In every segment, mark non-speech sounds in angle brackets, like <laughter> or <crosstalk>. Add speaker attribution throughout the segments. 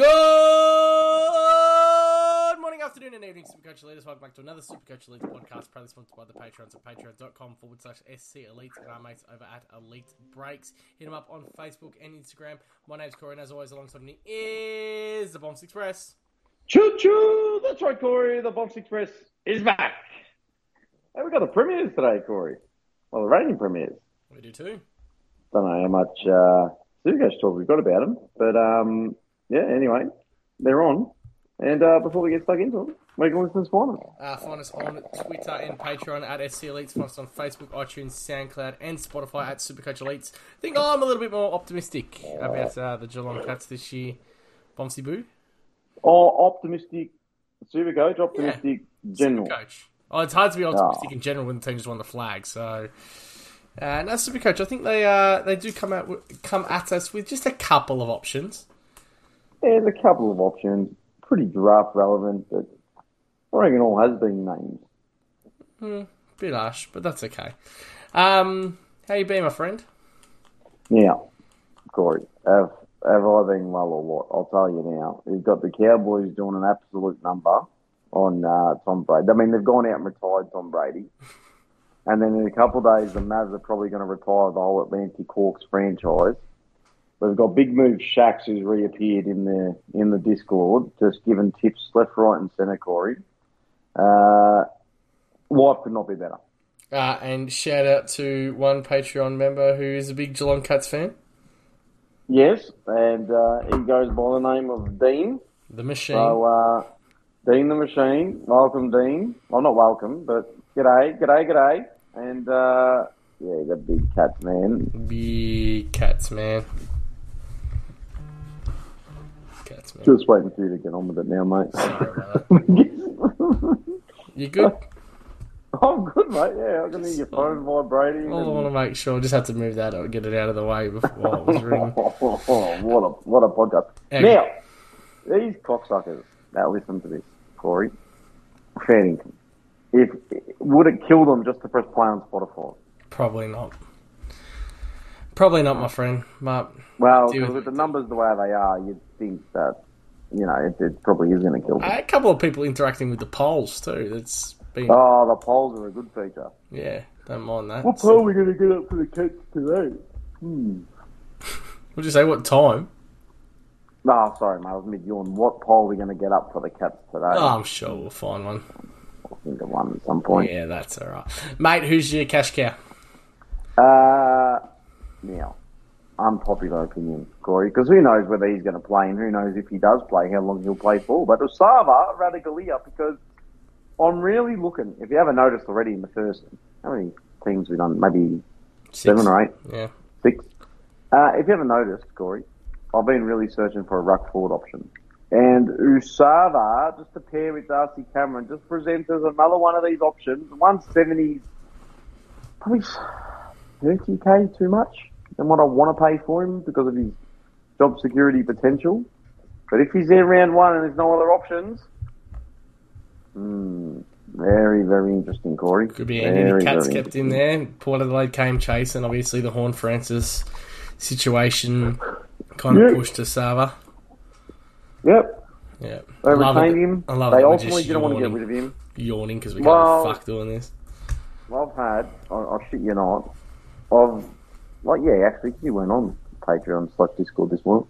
Speaker 1: Good morning, afternoon, and evening, Supercoach Elites. Welcome back to another Supercoach Elites podcast, proudly sponsored by the Patrons at patreon.com forward slash SC Elite and our mates over at Elite Breaks. Hit them up on Facebook and Instagram. My name's Corey, and as always, alongside me is the Bombs Express.
Speaker 2: Choo choo! That's right, Corey. The Box Express is back. Hey, we got the premieres today, Corey. Well, the rating premieres.
Speaker 1: We do too.
Speaker 2: Don't know how much uh, Supercoach talk we've got about them, but um, yeah. Anyway, they're on. And uh, before we get stuck into them, where can listeners find them?
Speaker 1: Uh, find us on Twitter and Patreon at SC Elites. Find us on Facebook, iTunes, SoundCloud, and Spotify at Supercoach Elites. I think I'm a little bit more optimistic about uh, the Geelong Cats this year. Bombsy Boo?
Speaker 2: Oh, optimistic Supercoach, optimistic general.
Speaker 1: Supercoach. Oh, it's hard to be optimistic in general when the team just won the flag. So, uh, no, Supercoach. I think they uh, they do come out come at us with just a couple of options.
Speaker 2: Yeah, there's a couple of options. Pretty draft relevant, but I reckon all has been named.
Speaker 1: Bit harsh, but that's okay. Um, how you been, my friend?
Speaker 2: Yeah, Corey, have, have I been well or what? I'll tell you now. You've got the Cowboys doing an absolute number on uh, Tom Brady. I mean, they've gone out and retired Tom Brady. And then in a couple of days, the Mavs are probably going to retire the whole Atlanta Hawks franchise. We've got big move Shaqs who's reappeared in the in the Discord, just giving tips left, right, and centre. Corey, uh, life could not be better.
Speaker 1: Uh, and shout out to one Patreon member who is a big Geelong Cats fan,
Speaker 2: Yes, and uh, he goes by the name of Dean.
Speaker 1: the Machine.
Speaker 2: So, uh, Dean the Machine, welcome, Dean. Well, not welcome, but g'day, g'day, g'day. And, uh, yeah, the big cats, man.
Speaker 1: Big Cats, man. Cats, man.
Speaker 2: Just waiting for you to get on with it now, mate.
Speaker 1: Sorry. <laughs> You good?
Speaker 2: I'm good, mate. Yeah, I can hear your phone vibrating.
Speaker 1: All I want to make sure, I just had to move that or get it out of the way before it was <laughs> ringing.
Speaker 2: what a what a podcast.
Speaker 1: Yeah.
Speaker 2: Now, these cocksuckers that listen to this, Corey, Faddington, if would it kill them just to press play on Spotify?
Speaker 1: Probably not. Probably not, my friend. But
Speaker 2: Well,
Speaker 1: with
Speaker 2: the numbers the way they are, you'd think that you know it, it probably is going to kill them.
Speaker 1: a couple of people interacting with the polls too. That's been
Speaker 2: Oh, the polls are a good feature.
Speaker 1: yeah. Don't mind that.
Speaker 2: What poll are we going to get up for the kids today? Hmm. <laughs>
Speaker 1: Would you say what time?
Speaker 2: No, sorry, mate. I was mid yawn. What poll are we going to get up for the cats today?
Speaker 1: Oh, I'm sure we'll find one.
Speaker 2: I'll think of one at some point.
Speaker 1: Yeah, that's all right, mate. Who's your cash cow?
Speaker 2: Uh, now, unpopular opinion, Corey, because who knows whether he's going to play and who knows if he does play, how long he'll play for. But Esava, Ratugolea, because I'm really looking, if you haven't noticed already in the first, how many teams we've done? Maybe
Speaker 1: Six.
Speaker 2: seven or eight,
Speaker 1: Yeah.
Speaker 2: six. Uh, if you haven't noticed, Corey, I've been really searching for a ruck forward option. And Esava, just to pair with Darcy Cameron, just presents as another one of these options. 170 probably 30k too much than what I want to pay for him because of his job security potential. But if he's there round one and there's no other options, hmm, very, very interesting, Corey.
Speaker 1: Could be any
Speaker 2: very,
Speaker 1: cats kept in there. Port Adelaide came chasing. Obviously, the Horn Francis situation kind of
Speaker 2: Yeah.
Speaker 1: pushed to Sava.
Speaker 2: Yep,
Speaker 1: Yeah,
Speaker 2: they
Speaker 1: I love
Speaker 2: retained him.
Speaker 1: I love
Speaker 2: they
Speaker 1: it.
Speaker 2: Ultimately didn't want to get rid of him.
Speaker 1: Yawning because we
Speaker 2: Well-
Speaker 1: can't fuck doing this.
Speaker 2: I've had, I, I shit you not, I've, like, yeah, actually, you went on Patreon slash Discord this morning.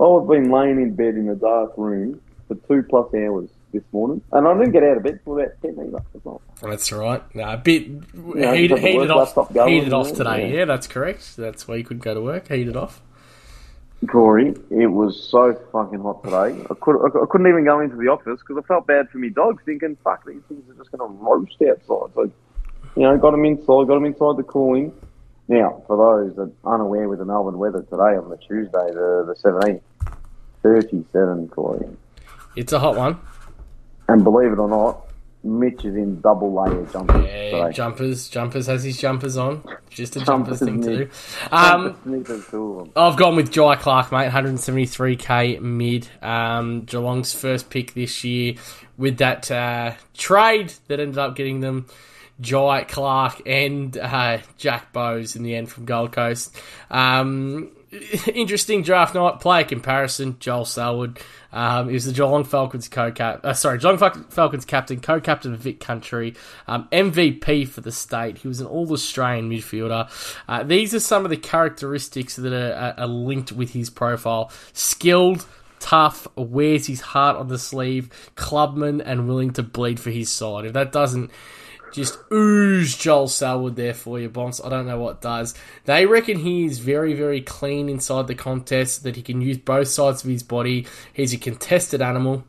Speaker 2: Oh, I've been laying in bed in a dark room for two plus hours this morning, and I didn't get out of bed till about 10 either. well.
Speaker 1: That's right. No, a bit heated,
Speaker 2: just have the
Speaker 1: heated off.
Speaker 2: going,
Speaker 1: heated off today.
Speaker 2: yeah.
Speaker 1: Yeah. that's correct. That's why you couldn't go to work. Heated off.
Speaker 2: Corey, it was so fucking hot today. I, could, I couldn't even go into the office because I felt bad for me dogs, thinking, fuck, these things are just going to roast outside. So, you know, got them inside, got them inside the cooling. Now, for those that aren't aware with the Melbourne weather today on the Tuesday, the, the 17th, 37, Corey.
Speaker 1: It's a hot one.
Speaker 2: And believe it or not, Mitch is in double layer jumpers
Speaker 1: Yeah,
Speaker 2: today.
Speaker 1: jumpers. Jumpers has his jumpers on. Just a
Speaker 2: Jumpers,
Speaker 1: jumpers thing to do. Um,
Speaker 2: Jumper sneakers, two of them.
Speaker 1: I've gone with Jhye Clark, mate. 173k mid. Um, Geelong's first pick this year with that uh, trade that ended up getting them Jhye Clark and uh, Jack Bowes in the end from Gold Coast. Um, <laughs> interesting draft night player comparison. Joel Selwood um, is the Geelong Falcons co-cap. Uh, sorry, Geelong Falcons captain, co-captain of Vic Country, um, MVP for the state. He was an All-Australian midfielder. Uh, these are some of the characteristics that are, are linked with his profile: skilled tough, wears his heart on the sleeve, clubman, and willing to bleed for his side. If that doesn't just ooze Joel Selwood there for you, Bonks. I don't know what does. They reckon he is very, very clean inside the contest, that he can use both sides of his body. He's a contested animal.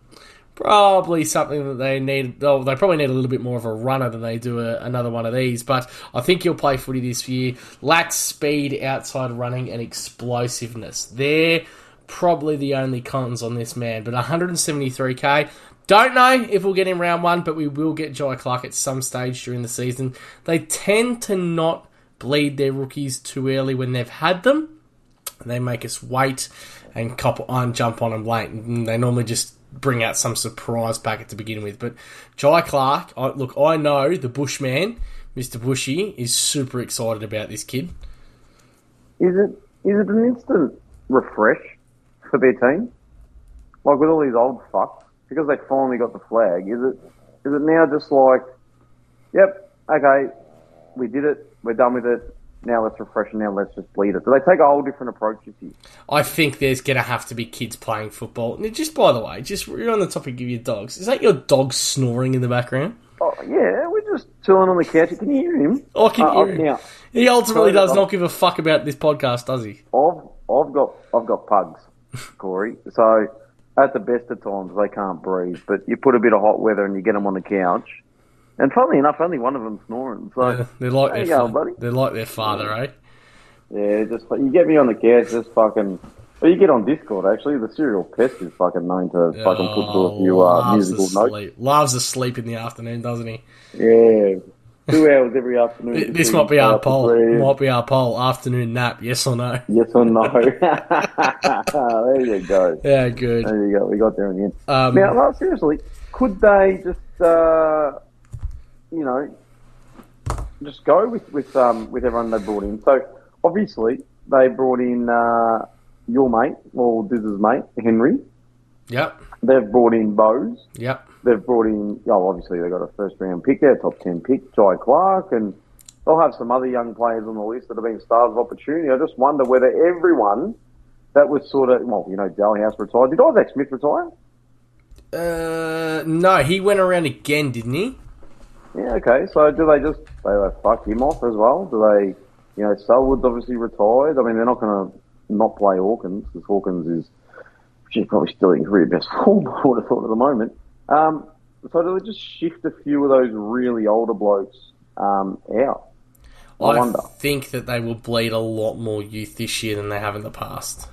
Speaker 1: Probably something that they need. Oh, they probably need a little bit more of a runner than they do a, another one of these. But I think he'll play footy this year. Lacks speed, outside running, and explosiveness. They're probably the only cons on this man. But 173k. Don't know if we'll get him round one, but we will get Jhye Clark at some stage during the season. They tend to not bleed their rookies too early when they've had them. They make us wait and cop on jump on them late. And they normally just bring out some surprise packet to begin with. But Jhye Clark, I, look, I know the Bushman, Mr. Bushy, is super excited about this kid.
Speaker 2: Is it is it an instant refresh for their team? Like with all these old fucks? Because they finally got the flag, is it is it now just like, yep, okay, we did it, we're done with it. Now let's refresh and now let's just bleed it. Do they take a whole different approach this year?
Speaker 1: I think there's going to have to be kids playing football. And just by the way, just you're on the topic of your dogs. Is that your dog snoring in the background?
Speaker 2: Oh yeah, we're just chilling on the couch. Can you hear him?
Speaker 1: Oh, I can uh, hear him. Now, he ultimately does not give a fuck about this podcast, does he?
Speaker 2: I've I've got I've got pugs, <laughs> Corey. So at the best of times, they can't breathe. But you put a bit of hot weather and you get them on the couch. And funnily enough, only one of them's snoring. So yeah,
Speaker 1: they're like their going, buddy. They're like their father,
Speaker 2: eh? Yeah, just you get me on the couch, just fucking. Well, you get on Discord actually. The serial pest is fucking known to fucking put to a few uh, musical notes.
Speaker 1: Loves to sleep in the afternoon, doesn't he?
Speaker 2: Yeah, two hours every afternoon.
Speaker 1: This might be our poll. Might be our poll. Afternoon nap, yes or no?
Speaker 2: Yes or no? <laughs> <laughs> there you go.
Speaker 1: Yeah, good.
Speaker 2: There you go. We got there in the end. Um, now, no, seriously, could they just, uh, you know, just go with with um, with everyone they brought in? So obviously they brought in uh, your mate, or this is mate, Henry.
Speaker 1: Yep.
Speaker 2: They've brought in Bowes.
Speaker 1: Yep
Speaker 2: they've brought in, oh, obviously they've got a first round pick there, top 10 pick, Jhye Clark, and they'll have some other young players on the list that have been stars of opportunity. I just wonder whether everyone that was sort of, well, you know, Daly House retired. Did Isaac Smith retire?
Speaker 1: Uh, no, he went around again, didn't he?
Speaker 2: Yeah, okay. So do they just, they, like, fuck him off as well? Do they, you know, Selwood's obviously retired. I mean, they're not going to not play Hawkins because Hawkins is, she's probably still in career best form, <laughs> I would have thought at the moment. Um, so do they just shift a few of those really older blokes um, out? I, I wonder.
Speaker 1: think that they will bleed a lot more youth this year than they have in the past.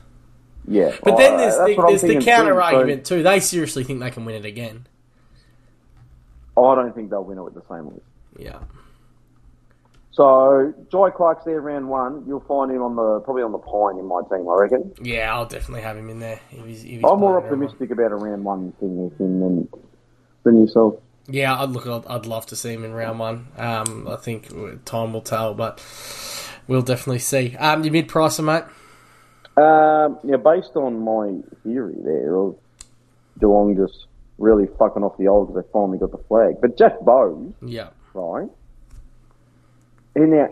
Speaker 2: Yeah,
Speaker 1: but then there's the, there's the counter argument so, too. They seriously think they can win it again.
Speaker 2: I don't think they'll win it with the same list.
Speaker 1: Yeah.
Speaker 2: So Jhye Clark's there round one. You'll find him on the probably on the pine in my team, I reckon.
Speaker 1: Yeah, I'll definitely have him in there. If he's, if he's
Speaker 2: I'm more optimistic about a round one thing with him than than yourself.
Speaker 1: Yeah, I'd look. I'd, I'd love to see him in round one. Um, I think time will tell, but we'll definitely see. Um, your mid pricer, mate.
Speaker 2: Um, yeah, based on my theory there of Geelong just really fucking off the old because they finally got the flag, but Jack Bowes,
Speaker 1: yeah,
Speaker 2: right and now,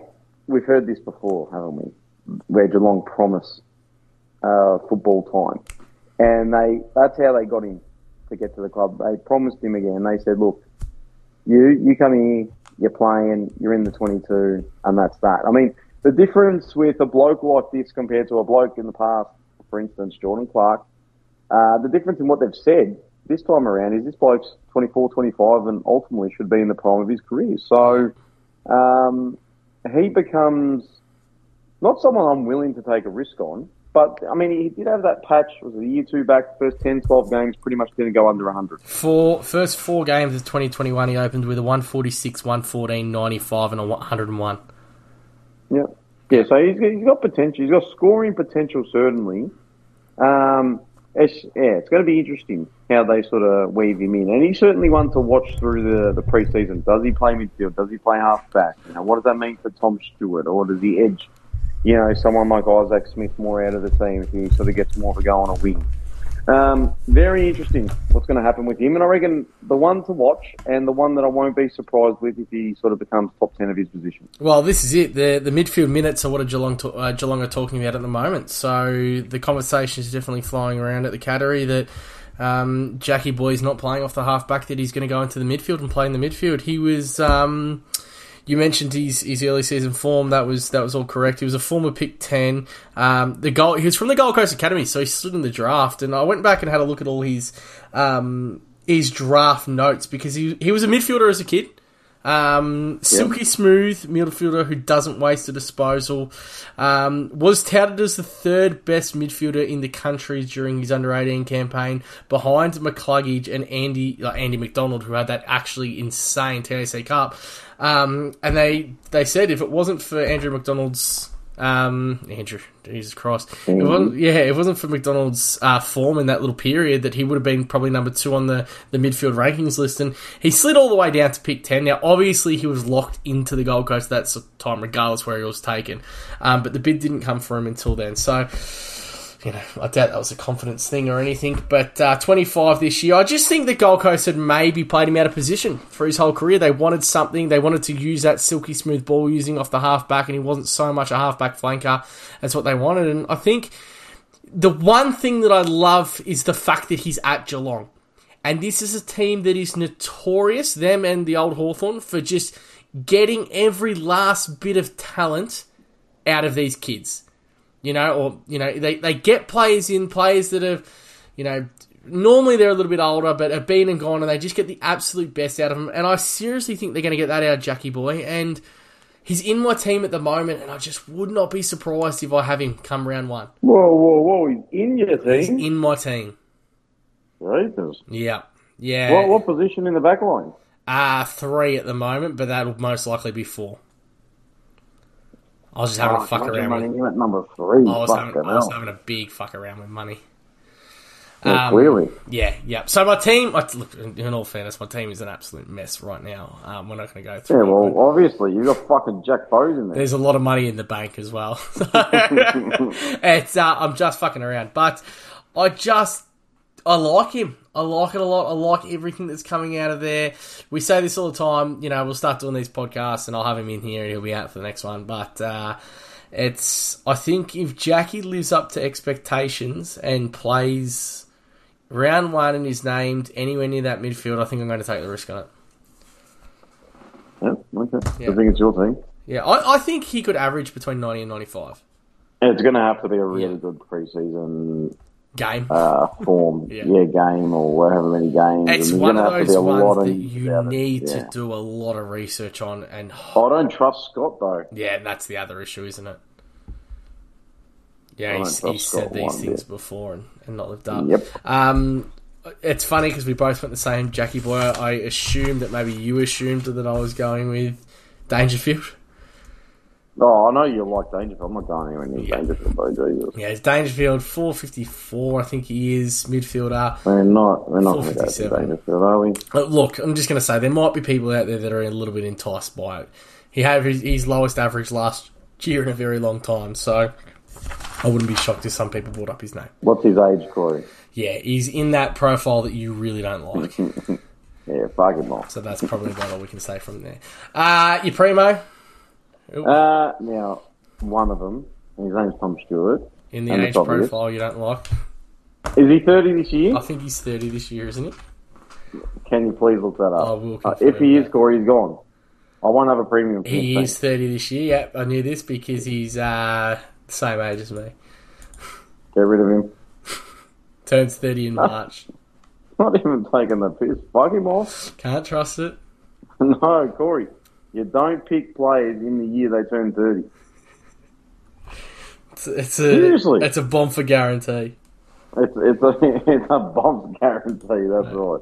Speaker 2: we've heard this before, haven't we? Where Geelong promise uh, football time. And they that's how they got him to get to the club. They promised him again. They said, look, you, you come here, you're playing, you're in the 22, and that's that. I mean, the difference with a bloke like this compared to a bloke in the past, for instance, Jordan Clark, uh, the difference in what they've said this time around is this bloke's 24, 25 and ultimately should be in the prime of his career. So, um, he becomes not someone I'm willing to take a risk on. But, I mean, he did have that patch, was it a year two back, first 10, 12 games, pretty much didn't go under 100.
Speaker 1: For first four games of 2021, he opened with a 146, 114, 95, and a 101.
Speaker 2: Yeah. Yeah, so he's, he's got potential. He's got scoring potential, certainly. Um, it's, yeah, it's going to be interesting how they sort of weave him in. And he's certainly one to watch through the, the preseason. Does he play midfield? Does he play halfback? You know, what does that mean for Tom Stewart? Or does he edge you know, someone like Isaac Smith more out of the team if he sort of gets more of a go on a wing. Um, very interesting what's going to happen with him. And I reckon the one to watch and the one that I won't be surprised with if he sort of becomes top 10 of his position.
Speaker 1: Well, this is it. The the midfield minutes are what a Geelong, to, uh, Geelong are talking about at the moment. So the conversation is definitely flying around at the Cattery that um, Jackie Boy's not playing off the halfback, that he's going to go into the midfield and play in the midfield. He was. Um, you mentioned his, his early season form. That was that was all correct. He was a former pick ten. Um, the goal he was from the Gold Coast Academy, so he stood in the draft. And I went back and had a look at all his um, his draft notes because he he was a midfielder as a kid. Um, silky smooth midfielder who doesn't waste a disposal. Um, was touted as the third best midfielder in the country during his under 18 campaign, behind McCluggage and Andy Andy McDonald, who had that actually insane TAC Cup. Um, and they they said if it wasn't for Andrew McDonald's um, Andrew, Jesus Christ, it wasn't, yeah, it wasn't for McDonald's uh, form in that little period that he would have been probably number two on the, the midfield rankings list, and he slid all the way down to pick ten. Now, obviously, he was locked into the Gold Coast at that time, regardless where he was taken, um, but the bid didn't come for him until then. So you know, I doubt that was a confidence thing or anything. But uh, 25 this year, I just think the Gold Coast had maybe played him out of position for his whole career. They wanted something. They wanted to use that silky smooth ball using off the halfback, and he wasn't so much a halfback flanker. That's what they wanted. And I think the one thing that I love is the fact that he's at Geelong. And this is a team that is notorious, them and the old Hawthorn, for just getting every last bit of talent out of these kids you know, or you know, they they get players in players that have, you know, normally they're a little bit older, but have been and gone, and they just get the absolute best out of them. And I seriously think they're going to get that out of Jackie Boy, and he's in my team at the moment, and I just would not be surprised if I have him come round one.
Speaker 2: Whoa, whoa, whoa! He's in your
Speaker 1: He's
Speaker 2: team.
Speaker 1: in my team.
Speaker 2: Jesus.
Speaker 1: Yeah, yeah.
Speaker 2: What, what position in the back line?
Speaker 1: Uh, three at the moment, but that'll most likely be four. I was just having a
Speaker 2: Fuck,
Speaker 1: around with.
Speaker 2: running him at number three.
Speaker 1: I was, having, I was having a big fuck around with money.
Speaker 2: Yeah,
Speaker 1: Um,
Speaker 2: clearly.
Speaker 1: Yeah, yeah. So my team, look, in all fairness, my team is an absolute mess right now. Um, we're not going to go through.
Speaker 2: Yeah, well,
Speaker 1: but
Speaker 2: obviously, you've got fucking Jack Bowes in there.
Speaker 1: there's a lot of money in the bank as well. <laughs> <laughs> it's uh, I'm just fucking around, but I just I like him. I like it a lot. I like everything that's coming out of there. We say this all the time. You know, we'll start doing these podcasts, and I'll have him in here, and he'll be out for the next one. But uh, it's I think if Jackie lives up to expectations and plays round one and is named anywhere near that midfield, I think I'm going to take the risk on it.
Speaker 2: Yeah, okay.
Speaker 1: Yeah.
Speaker 2: I think it's your team.
Speaker 1: Yeah, I, I think he could average between 90 and 95
Speaker 2: And it's going to have to be a really
Speaker 1: Yeah.
Speaker 2: good preseason
Speaker 1: game.
Speaker 2: uh, form,
Speaker 1: Yeah.
Speaker 2: yeah. game or whatever many games.
Speaker 1: It's one of those ones that you
Speaker 2: it.
Speaker 1: need
Speaker 2: Yeah.
Speaker 1: to do a lot of research on, and
Speaker 2: I don't trust Scott though.
Speaker 1: yeah, that's the other issue, isn't it? Yeah, he's said these things
Speaker 2: bit.
Speaker 1: before and, and not lived up.
Speaker 2: Yep.
Speaker 1: Um, it's funny because we both went the same Jackie Boy. I assumed that maybe you assumed that I was going with Dangerfield.
Speaker 2: Oh, I know you like Dangerfield. I'm not going anywhere near
Speaker 1: Yeah.
Speaker 2: Dangerfield though, Jesus.
Speaker 1: Yeah, it's Dangerfield, 454, I think he is, midfielder.
Speaker 2: We're not, we're not going to go to
Speaker 1: 457.
Speaker 2: Dangerfield, are we?
Speaker 1: Look, I'm just going to say there might be people out there that are a little bit enticed by it. He had his, his lowest average last year in a very long time, so I wouldn't be shocked if some people brought up his name.
Speaker 2: What's his age, Corey?
Speaker 1: Yeah, he's in that profile that you really don't like. <laughs>
Speaker 2: Yeah, off.
Speaker 1: so that's probably about all we can say from there. Uh, your primo
Speaker 2: Uh, now, one of them, his name's Tom Stewart.
Speaker 1: in the
Speaker 2: and
Speaker 1: age profile you don't like.
Speaker 2: Is he 30 this year?
Speaker 1: I think he's 30 this year, isn't he?
Speaker 2: Can you please look that up?
Speaker 1: I will
Speaker 2: Uh, if he is Corey, he's gone. I won't have a premium
Speaker 1: He is 30 this year. Yep, I knew this because he's uh, the same age as me.
Speaker 2: Get rid of him. <laughs>
Speaker 1: Turns 30 in March.
Speaker 2: Not even taking the piss. Fuck him off.
Speaker 1: Can't trust it. <laughs>
Speaker 2: no, Corey. You don't pick players in the year they turn 30.
Speaker 1: It's, it's a
Speaker 2: Seriously?
Speaker 1: it's a bomb for guarantee.
Speaker 2: It's, it's, a, <laughs> it's a bomb's guarantee, that's right.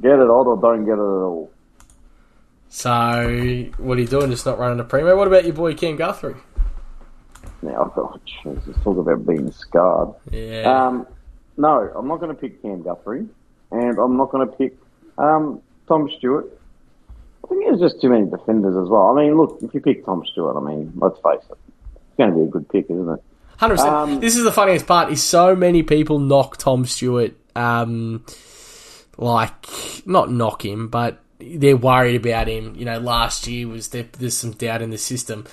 Speaker 2: Get it odd or don't get it at all.
Speaker 1: So what are you doing? Just not running a primo? What about your boy Cam Guthrie?
Speaker 2: Now, I thought, Jesus, talk about being scarred.
Speaker 1: Yeah,
Speaker 2: Um, no, I'm not going to pick Cam Guthrie, and I'm not going to pick um, Tom Stewart. I think there's just too many defenders as well. I mean, look, if you pick Tom Stewart, I mean, let's face it, it's going to be a good pick, isn't it?
Speaker 1: Hundred
Speaker 2: Um,
Speaker 1: percent. This is the funniest part. Is so many people knock Tom Stewart, um, like not knock him, but they're worried about him. You know, last year was there, there's some doubt in the system.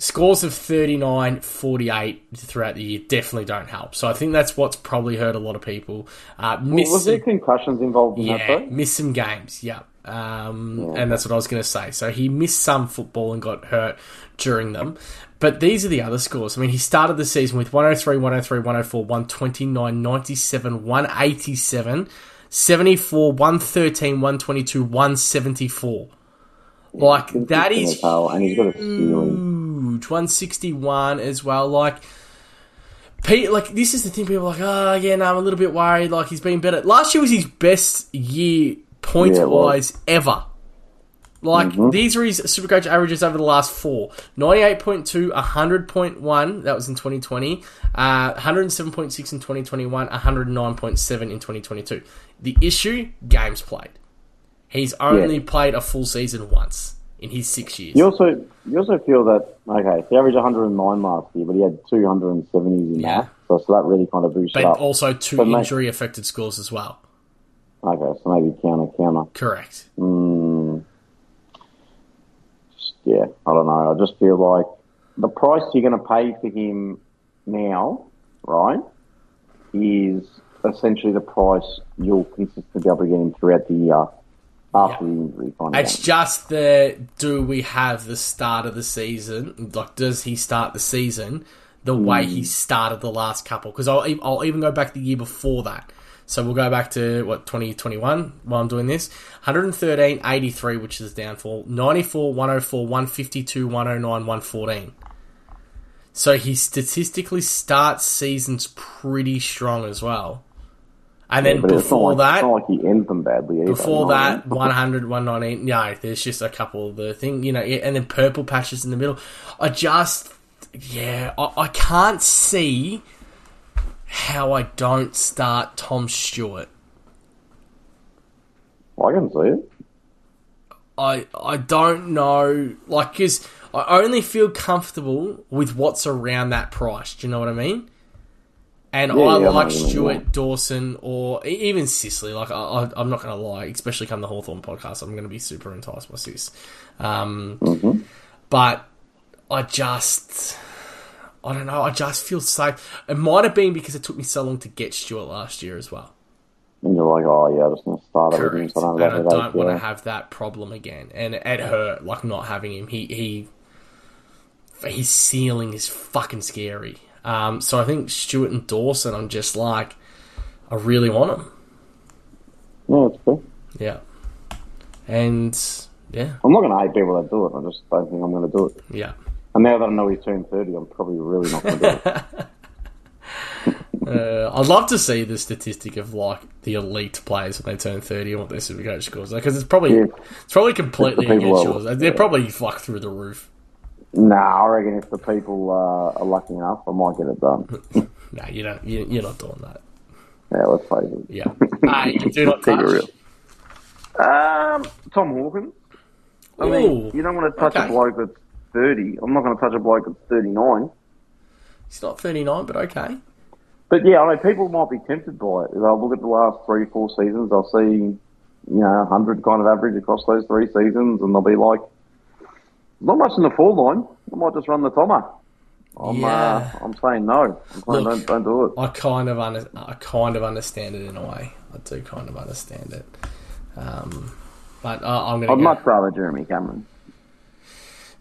Speaker 1: Scores of 39, 48 throughout the year definitely don't help. So I think that's what's probably hurt a lot of people. Uh, miss
Speaker 2: Was there concussions involved in that,
Speaker 1: yeah, missed some games. Yeah. Um,
Speaker 2: Yeah.
Speaker 1: And that's what I was going to say. So he missed some football and got hurt during them. But these are the other scores. I mean, he started the season with 103, 103, 104, 129, 97, 187, 74, 113, 122, 174. Like, that is
Speaker 2: hell, and he's got a
Speaker 1: huge. 161 as well. Like, Pete, like this is the thing. People are like, oh yeah, no, I'm a little bit worried. Like he's been better. Last year was his best year point
Speaker 2: Yeah,
Speaker 1: wise ever. Like
Speaker 2: Mm-hmm.
Speaker 1: these are his Supercoach averages over the last four: 98.2, 100.1. That was in 2020. Uh, 107.6 in 2021. 109.7 in 2022. The issue: games played. He's only played a full season once in his six years.
Speaker 2: You also you also feel that okay, he averaged 109 last year, but he had 270s in
Speaker 1: Yeah.
Speaker 2: that, so, so that really kind of boosted
Speaker 1: but
Speaker 2: up.
Speaker 1: also two
Speaker 2: But mate-
Speaker 1: injury affected scores as well.
Speaker 2: Okay, so maybe counter counter.
Speaker 1: Correct.
Speaker 2: Mm, yeah, I don't know. I just feel like the price you're going to pay for him now, right, is essentially the price you'll consistently be able to get him throughout the year after the injury. Kind of
Speaker 1: It's
Speaker 2: game.
Speaker 1: just the do we have the start of the season? Like, does he start the season the way he started the last couple? Because I'll, I'll even go back the year before that. So we'll go back to what 2021 while I'm doing this 113, 83, which is downfall, 94, 104, 152, 109, 114. So he statistically starts seasons pretty strong as well. And then
Speaker 2: it's not
Speaker 1: before
Speaker 2: like,
Speaker 1: that,
Speaker 2: like he ends them badly either.
Speaker 1: before
Speaker 2: you know what I
Speaker 1: that, <laughs> 100, 119. No, there's just a couple of the thing, you know, and then purple patches in the middle. I just, yeah, I, I can't see how I don't start Tom Stewart.
Speaker 2: I can see it.
Speaker 1: I I don't know, like, because I only feel comfortable with what's around that price. Do you know what I mean? And
Speaker 2: Yeah,
Speaker 1: I
Speaker 2: yeah,
Speaker 1: like Stewart. Dawson, or even Sicily. Like, I, I, I'm not going to lie, especially come the Hawthorn podcast, I'm going to be super enticed by Sis. Um,
Speaker 2: Mhm.
Speaker 1: But I just, I don't know, I just feel safe. It might have been because it took me so long to get Stewart last year as well.
Speaker 2: And you're like, oh yeah, I'm just going to start everything.
Speaker 1: Correct.
Speaker 2: So I
Speaker 1: And
Speaker 2: don't
Speaker 1: I don't want to
Speaker 2: yeah.
Speaker 1: have that problem again. And it hurt, like not having him. He he, his ceiling is fucking scary. Um, so I think Stewart and Dawson, I'm just like, I really want them.
Speaker 2: Yeah, it's cool.
Speaker 1: Yeah, and yeah,
Speaker 2: I'm not going to hate people that do it. I just don't think I'm to do it.
Speaker 1: yeah.
Speaker 2: And now that I know he's turned 30, I'm probably really not going to do it. <laughs>
Speaker 1: Uh, I'd love to see the statistic of like the elite players when they turn thirty and what their super coach scores because it's probably
Speaker 2: Yeah.
Speaker 1: it's probably completely
Speaker 2: people
Speaker 1: against
Speaker 2: are-
Speaker 1: yours. They're probably like through the roof.
Speaker 2: nah, I reckon if the people uh, are lucky enough, I might get it done. <laughs>
Speaker 1: No, you don't. You, you're not doing that.
Speaker 2: Yeah, let's face it.
Speaker 1: Yeah. Hey, do not <laughs> touch.
Speaker 2: real. Um, Tom Hawkins. I
Speaker 1: Ooh,
Speaker 2: mean, you don't want to touch
Speaker 1: okay.
Speaker 2: a bloke that's 30. I'm not going to touch a bloke that's 39.
Speaker 1: He's not 39, but okay.
Speaker 2: But yeah, I mean, people might be tempted by it. They'll look at the last three, four seasons. They'll see, you know, 100 kind of average across those three seasons, and they'll be like, not much in the four line. I might just run the Tomer. I'm, uh, I'm saying no. I'm saying
Speaker 1: Look,
Speaker 2: don't, don't do it.
Speaker 1: I kind of under, I kind of understand it in a way. I do kind of understand it. Um, but uh, I'm gonna
Speaker 2: I'd
Speaker 1: go.
Speaker 2: much rather Jeremy Cameron.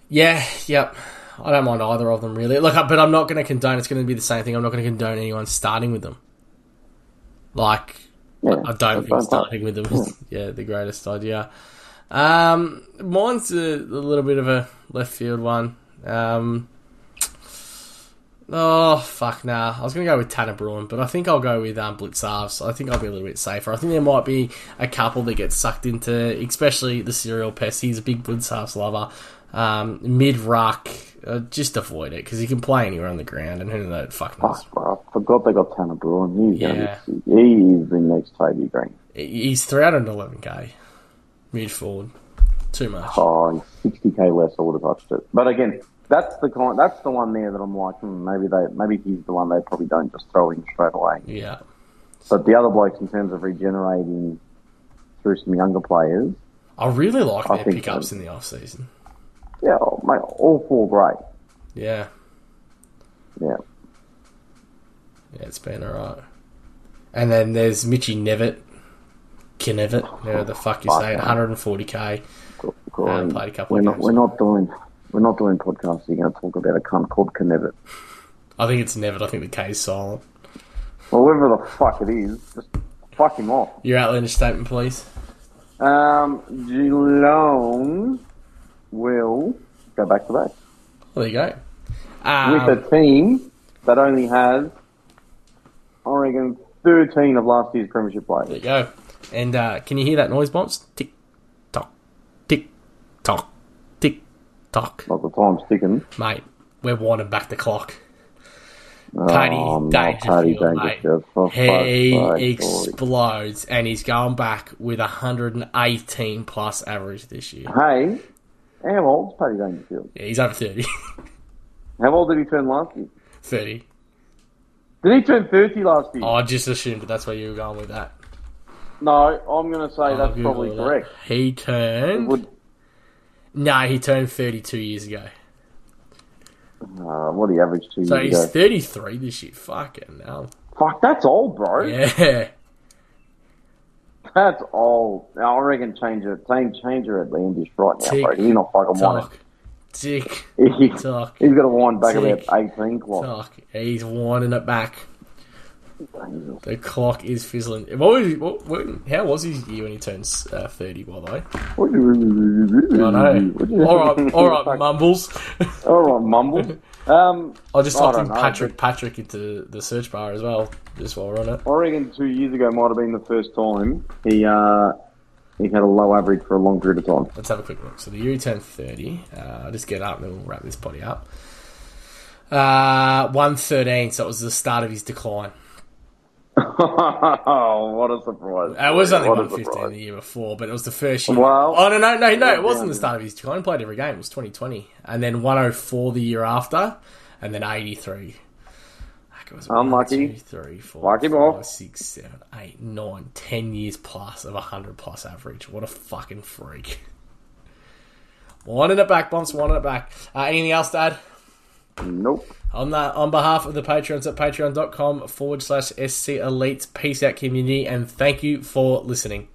Speaker 1: Yeah, yep. I don't mind either of them really. Look, but I'm not going to condone. It's going to be the same thing. I'm not going to condone anyone starting with them. Like,
Speaker 2: Yeah,
Speaker 1: I don't think starting with them is yeah the greatest idea. Um, mine's a, a little bit of a left field one. Um, oh fuck nah, I was gonna go with Tanner Bruhn, but I think I'll go with um, Blicavs. I think I'll be a little bit safer. I think there might be a couple that get sucked into, especially the serial pest. He's a big Blicavs lover. Um, mid rock. uh, just avoid it because he can play anywhere on the ground, and who knows, fuck knows.
Speaker 2: Fuck, bro. I forgot they got Tanner Bruhn. He's
Speaker 1: Yeah.
Speaker 2: be He is the next Toby Greene.
Speaker 1: He's 311k mid forward, too much.
Speaker 2: Oh, 60k less. I would have touched it. But again, That's the kind. That's the one there that I'm like, hmm, maybe they, maybe he's the one they probably don't just throw in straight away.
Speaker 1: Yeah.
Speaker 2: But the other blokes, in terms of regenerating through some younger players,
Speaker 1: I really like
Speaker 2: I
Speaker 1: their pickups
Speaker 2: so.
Speaker 1: in the off season.
Speaker 2: Yeah, my four great.
Speaker 1: Yeah.
Speaker 2: Yeah,
Speaker 1: Yeah, it's been alright. And then there's Mitchy Knevitt. Kinevitt, whatever the fuck you say, 140k.
Speaker 2: Go- go
Speaker 1: Uh, played a couple
Speaker 2: we're
Speaker 1: of
Speaker 2: not,
Speaker 1: games.
Speaker 2: we're not doing, we're not doing podcasts. You're going to talk about a cunt called Knevitt.
Speaker 1: I think it's Nevitt. I think the K is silent.
Speaker 2: Well, whoever the fuck it is, just fuck him off.
Speaker 1: Your outlandish statement, please.
Speaker 2: Um, Geelong will go back to back
Speaker 1: Well, there you go. Um,
Speaker 2: with a team that only has, I reckon, 13 of last year's premiership players.
Speaker 1: there you go. And uh, can you hear that noise, bombs? Tick, tock, tick, tock, tick, tock.
Speaker 2: Not the time sticking.
Speaker 1: Mate, we're winding back the clock.
Speaker 2: Oh,
Speaker 1: Paddy
Speaker 2: no,
Speaker 1: Dangerfield.
Speaker 2: Dangerfield.
Speaker 1: He
Speaker 2: fuck's sake, boy.
Speaker 1: explodes, and he's going back with 118 plus average this year.
Speaker 2: Hey, how old's Paddy Dangerfield?
Speaker 1: Yeah, he's over 30. <laughs>
Speaker 2: How old did he turn last year?
Speaker 1: 30.
Speaker 2: Did he turn 30 last year?
Speaker 1: Oh, I just assumed that that's where you were going with that.
Speaker 2: No, I'm going to say
Speaker 1: I'll
Speaker 2: that's
Speaker 1: Google
Speaker 2: probably
Speaker 1: that.
Speaker 2: correct.
Speaker 1: He turned.
Speaker 2: Would,
Speaker 1: No, he turned 32 years ago.
Speaker 2: uh, what he averaged two
Speaker 1: So
Speaker 2: years
Speaker 1: he's 33 this year. Fucking hell.
Speaker 2: Fuck, that's old, bro.
Speaker 1: Yeah.
Speaker 2: That's old. I reckon change it. Change, change her at Landish right now,
Speaker 1: Tick
Speaker 2: bro. He's not fucking.
Speaker 1: Talk. Tick.
Speaker 2: He,
Speaker 1: Talk.
Speaker 2: he's got to wind back
Speaker 1: Tick.
Speaker 2: about 18 clock.
Speaker 1: Talk. He's winding it back. The clock is fizzling. What was, what, what, how was his year when he turns uh, 30, by the way? I know. All right, all right, <laughs> mumbles.
Speaker 2: All right, mumble. <laughs> Um,
Speaker 1: I'll just type in
Speaker 2: know,
Speaker 1: Patrick Patrick into the search bar as well, just while we're on it.
Speaker 2: I reckon two years ago might have been the first time he uh, he had a low average for a long period of time.
Speaker 1: Let's have a quick look. So the year he turned 30, uh, I'll just get up and then we'll wrap this potty up. Uh, 113, so it was the start of his decline.
Speaker 2: Oh, what a surprise!
Speaker 1: It was only
Speaker 2: What
Speaker 1: 115 the year before, but it was the first year.
Speaker 2: Well-
Speaker 1: oh, no, no, no, no, it wasn't the start of his decline. He played every game. It was 2020. And then 104 the year after, and then 83. Fuck, it was one,
Speaker 2: Unlucky.
Speaker 1: two, three, four,
Speaker 2: him
Speaker 1: five,
Speaker 2: off.
Speaker 1: six, seven, eight, nine, 10 years plus of 100 plus average. What a fucking freak. Winding it back, Bumps, winding it back. Uh, anything else to add?
Speaker 2: Nope.
Speaker 1: On that, on behalf of the patrons at patreon.com forward slash SC Elite, peace out community, and thank you for listening.